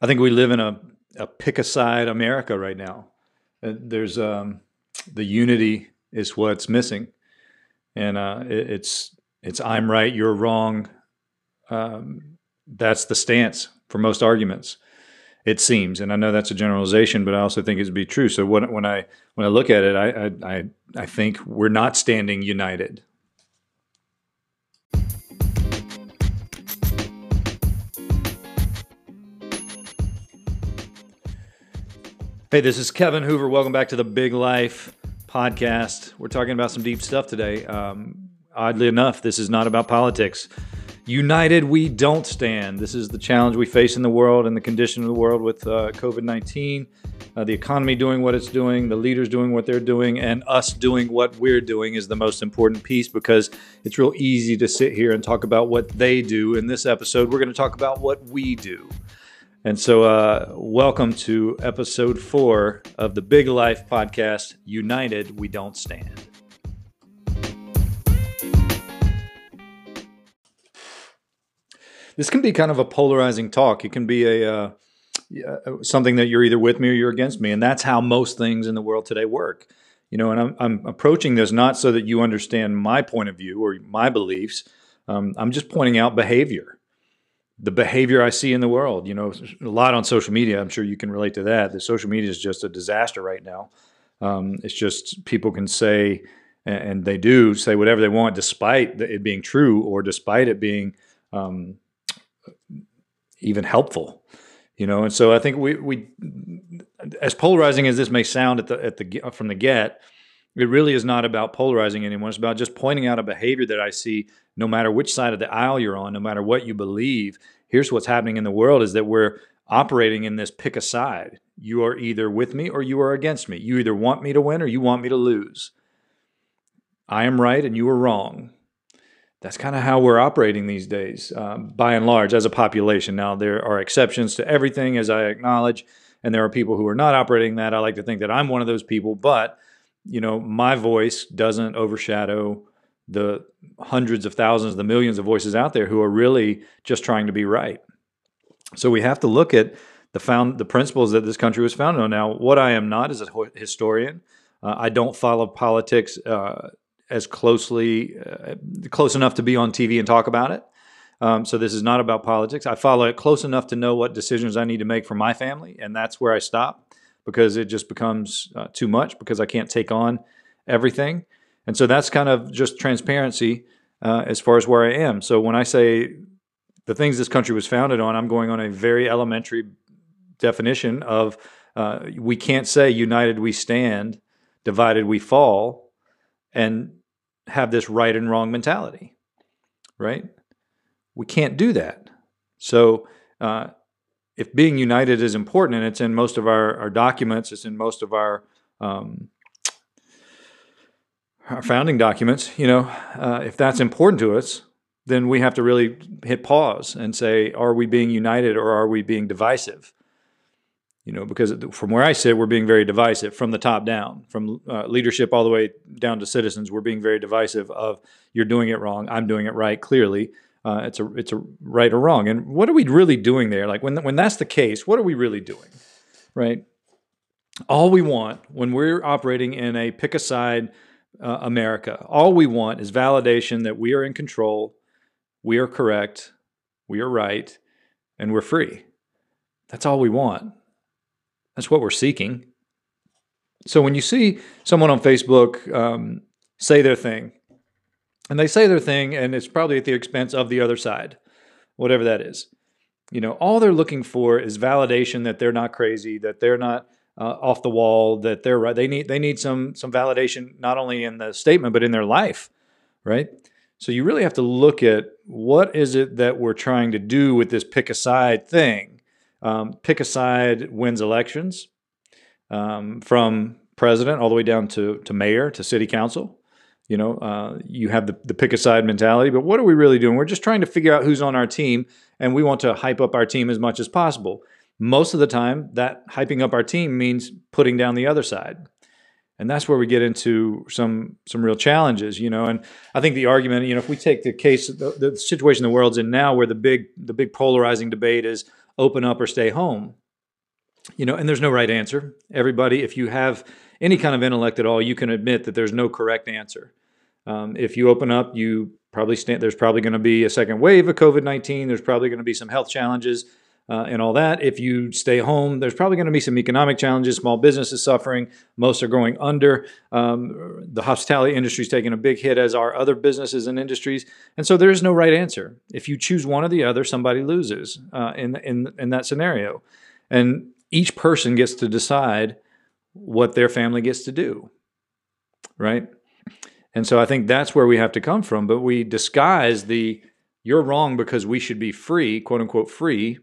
I think we live in a, a pick a side America right now. Uh, there's um, the unity is what's missing, and uh, it, it's it's I'm right, you're wrong. Um, that's the stance for most arguments. It seems, and I know that's a generalization, but I also think it to be true. So when, when I when I look at it, I, I I think we're not standing united. Hey, this is Kevin Hoover. Welcome back to the Big Life podcast. We're talking about some deep stuff today. Um, oddly enough, this is not about politics. United, we don't stand. This is the challenge we face in the world and the condition of the world with uh, COVID 19, uh, the economy doing what it's doing, the leaders doing what they're doing, and us doing what we're doing is the most important piece because it's real easy to sit here and talk about what they do. In this episode, we're going to talk about what we do. And so, uh, welcome to episode four of the Big Life podcast United, We Don't Stand. This can be kind of a polarizing talk. It can be a uh, something that you're either with me or you're against me, and that's how most things in the world today work. You know, and I'm, I'm approaching this not so that you understand my point of view or my beliefs. Um, I'm just pointing out behavior the behavior I see in the world. You know, a lot on social media. I'm sure you can relate to that. The social media is just a disaster right now. Um, it's just people can say, and they do say whatever they want, despite it being true or despite it being um, even helpful. You know, and so I think we we as polarizing as this may sound at the at the from the get, it really is not about polarizing anyone. It's about just pointing out a behavior that I see no matter which side of the aisle you're on, no matter what you believe. Here's what's happening in the world is that we're operating in this pick a side. You are either with me or you are against me. You either want me to win or you want me to lose. I am right and you are wrong. That's kind of how we're operating these days, um, by and large, as a population. Now, there are exceptions to everything, as I acknowledge, and there are people who are not operating that. I like to think that I'm one of those people, but you know, my voice doesn't overshadow the hundreds of thousands, the millions of voices out there who are really just trying to be right. So we have to look at the found the principles that this country was founded on. Now, what I am not is a historian. Uh, I don't follow politics uh, as closely, uh, close enough to be on TV and talk about it. Um, so this is not about politics. I follow it close enough to know what decisions I need to make for my family, and that's where I stop because it just becomes uh, too much because I can't take on everything. And so that's kind of just transparency uh, as far as where I am. So when I say the things this country was founded on, I'm going on a very elementary definition of uh, we can't say united we stand, divided we fall, and have this right and wrong mentality, right? We can't do that. So uh, if being united is important and it's in most of our, our documents, it's in most of our um, our founding documents, you know, uh, if that's important to us, then we have to really hit pause and say, are we being united or are we being divisive? You know, because from where I sit, we're being very divisive from the top down, from uh, leadership all the way down to citizens. We're being very divisive of you're doing it wrong, I'm doing it right. Clearly, uh, it's a it's a right or wrong. And what are we really doing there? Like when when that's the case, what are we really doing, right? All we want when we're operating in a pick a side uh, America, all we want is validation that we are in control, we are correct, we are right, and we're free. That's all we want. That's what we're seeking. So when you see someone on Facebook um, say their thing, and they say their thing, and it's probably at the expense of the other side, whatever that is. You know, all they're looking for is validation that they're not crazy, that they're not uh, off the wall, that they're right. They need they need some some validation not only in the statement but in their life, right? So you really have to look at what is it that we're trying to do with this pick a side thing. Um, pick a side wins elections um, from president all the way down to to mayor to city council. You know, uh, you have the, the pick a side mentality, but what are we really doing? We're just trying to figure out who's on our team, and we want to hype up our team as much as possible. Most of the time, that hyping up our team means putting down the other side. and that's where we get into some some real challenges you know and i think the argument you know if we take the case the, the situation the world's in now where the big the big polarizing debate is open up or stay home you know and there's no right answer. Everybody if you have any kind of intellect at all you can admit that there's no correct answer. Um, if you open up you probably stand there's probably going to be a second wave of covid-19 there's probably going to be some health challenges uh, and all that. If you stay home, there's probably going to be some economic challenges. Small businesses suffering. Most are going under. Um, the hospitality industry is taking a big hit, as are other businesses and industries. And so there is no right answer. If you choose one or the other, somebody loses uh, in in in that scenario. And each person gets to decide what their family gets to do, right? And so I think that's where we have to come from. But we disguise the you're wrong because we should be free, quote unquote, free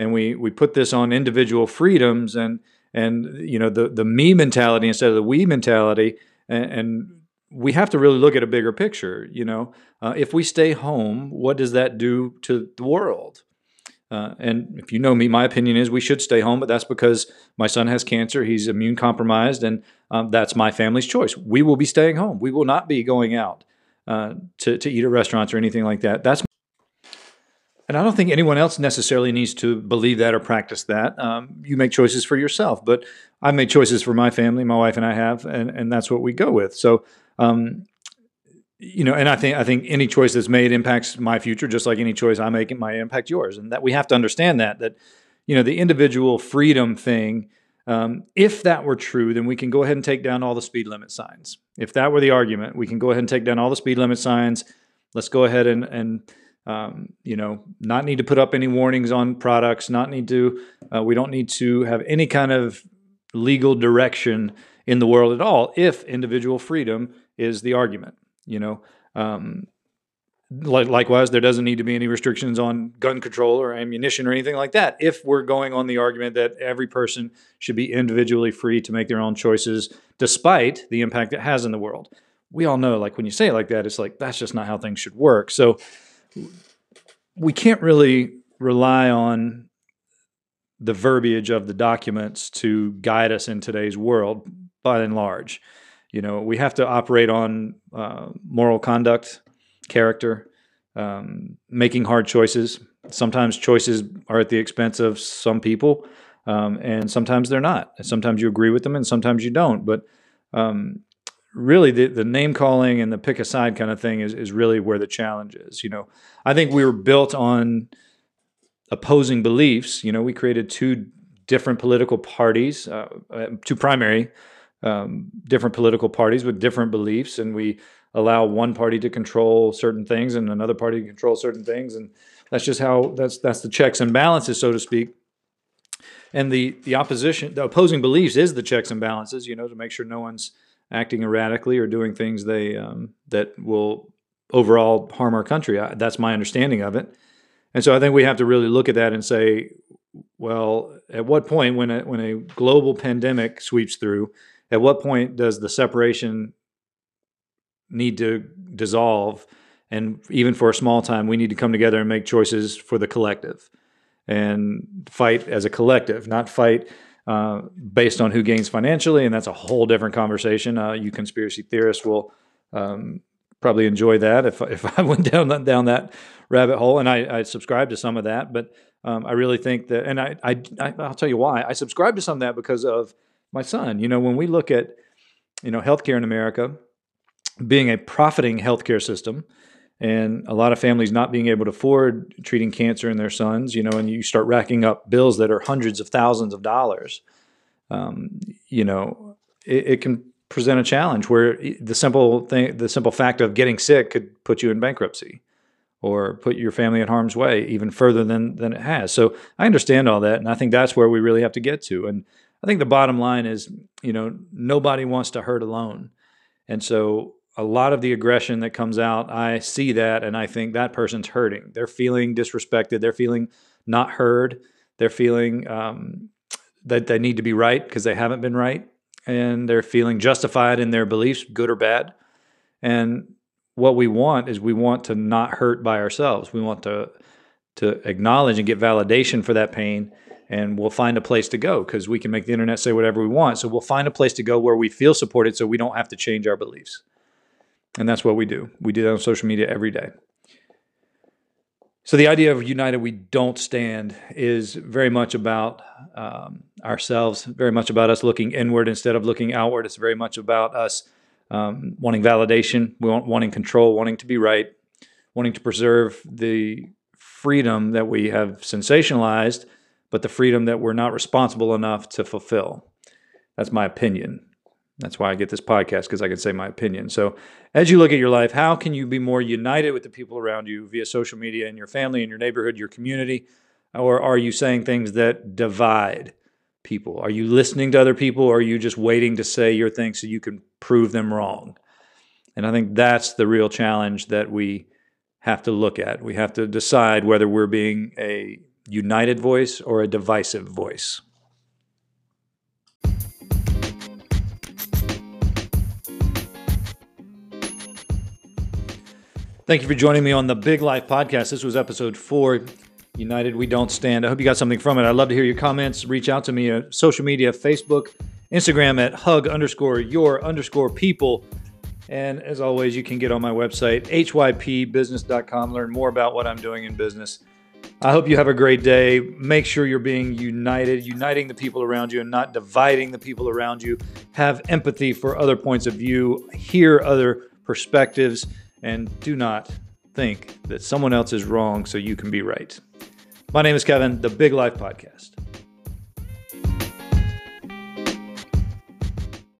and we we put this on individual freedoms and and you know the the me mentality instead of the we mentality and, and we have to really look at a bigger picture you know? Uh, if we stay home what does that do to the world? Uh, and if you know me my opinion is we should stay home but that's because my son has cancer he's immune compromised and um, that's my family's choice. We will be staying home. We will not be going out uh, to, to eat at restaurants or anything like that. That's and I don't think anyone else necessarily needs to believe that or practice that. Um, you make choices for yourself, but I made choices for my family, my wife and I have, and, and that's what we go with. So, um, you know, and I think I think any choice that's made impacts my future, just like any choice I make, it might impact yours, and that we have to understand that that you know the individual freedom thing. Um, if that were true, then we can go ahead and take down all the speed limit signs. If that were the argument, we can go ahead and take down all the speed limit signs. Let's go ahead and and um, you know, not need to put up any warnings on products, not need to, uh, we don't need to have any kind of legal direction in the world at all if individual freedom is the argument, you know. Um, likewise, there doesn't need to be any restrictions on gun control or ammunition or anything like that if we're going on the argument that every person should be individually free to make their own choices despite the impact it has in the world. We all know, like when you say it like that, it's like that's just not how things should work. So, we can't really rely on the verbiage of the documents to guide us in today's world by and large. You know, we have to operate on uh, moral conduct, character, um, making hard choices. Sometimes choices are at the expense of some people, um, and sometimes they're not. Sometimes you agree with them, and sometimes you don't. But um, really the, the name calling and the pick a side kind of thing is, is really where the challenge is. You know, I think we were built on opposing beliefs. You know, we created two different political parties, uh, uh, two primary um, different political parties with different beliefs, and we allow one party to control certain things and another party to control certain things, and that's just how that's that's the checks and balances, so to speak. And the the opposition, the opposing beliefs, is the checks and balances. You know, to make sure no one's acting erratically or doing things they um, that will overall harm our country. I, that's my understanding of it. And so I think we have to really look at that and say, well, at what point when a, when a global pandemic sweeps through, at what point does the separation need to dissolve? And even for a small time, we need to come together and make choices for the collective and fight as a collective, not fight uh, based on who gains financially, and that's a whole different conversation. Uh, you conspiracy theorists will um, probably enjoy that if if I went down that, down that rabbit hole, and I, I subscribe to some of that. But um, I really think that, and I, I I'll tell you why I subscribe to some of that because of my son. You know, when we look at you know healthcare in America being a profiting healthcare system, and a lot of families not being able to afford treating cancer in their sons, you know, and you start racking up bills that are hundreds of thousands of dollars, um, you know, it, it, can present a challenge where the simple thing, the simple fact of getting sick could put you in bankruptcy or put your family in harm's way even further than than it has. So I understand all that, and I think that's where we really have to get to. And I think the bottom line is, you know, nobody wants to hurt alone, and so a lot of the aggression that comes out, I see that and I think that person's hurting. They're feeling disrespected. They're feeling not heard. They're feeling um, that they need to be right because they haven't been right. And they're feeling justified in their beliefs, good or bad. And what we want is we want to not hurt by ourselves. We want to to acknowledge and get validation for that pain and we'll find a place to go because we can make the internet say whatever we want. So we'll find a place to go where we feel supported so we don't have to change our beliefs. And that's what we do. We do that on social media every day. So the idea of united we don't stand is very much about um, ourselves, very much about us looking inward instead of looking outward. It's very much about us um, wanting validation, we want, wanting control, wanting to be right, wanting to preserve the freedom that we have sensationalized, but the freedom that we're not responsible enough to fulfill. That's my opinion. That's why I get this podcast because I can say my opinion. So, as you look at your life, how can you be more united with the people around you via social media and your family and your neighborhood, your community? Or are you saying things that divide people? Are you listening to other people or are you just waiting to say your thing so you can prove them wrong? And I think that's the real challenge that we have to look at. We have to decide whether we're being a united voice or a divisive voice. Thank you for joining me on the Big Life Podcast. This was episode four United We Don't Stand. I hope you got something from it. I'd love to hear your comments. Reach out to me at social media, Facebook, Instagram at hug underscore your underscore people. And as always, you can get on my website, hypbusiness.com, learn more about what I'm doing in business. I hope you have a great day. Make sure you're being united, uniting the people around you and not dividing the people around you. Have empathy for other points of view, hear other perspectives and do not think that someone else is wrong so you can be right. My name is Kevin, the Big Life Podcast.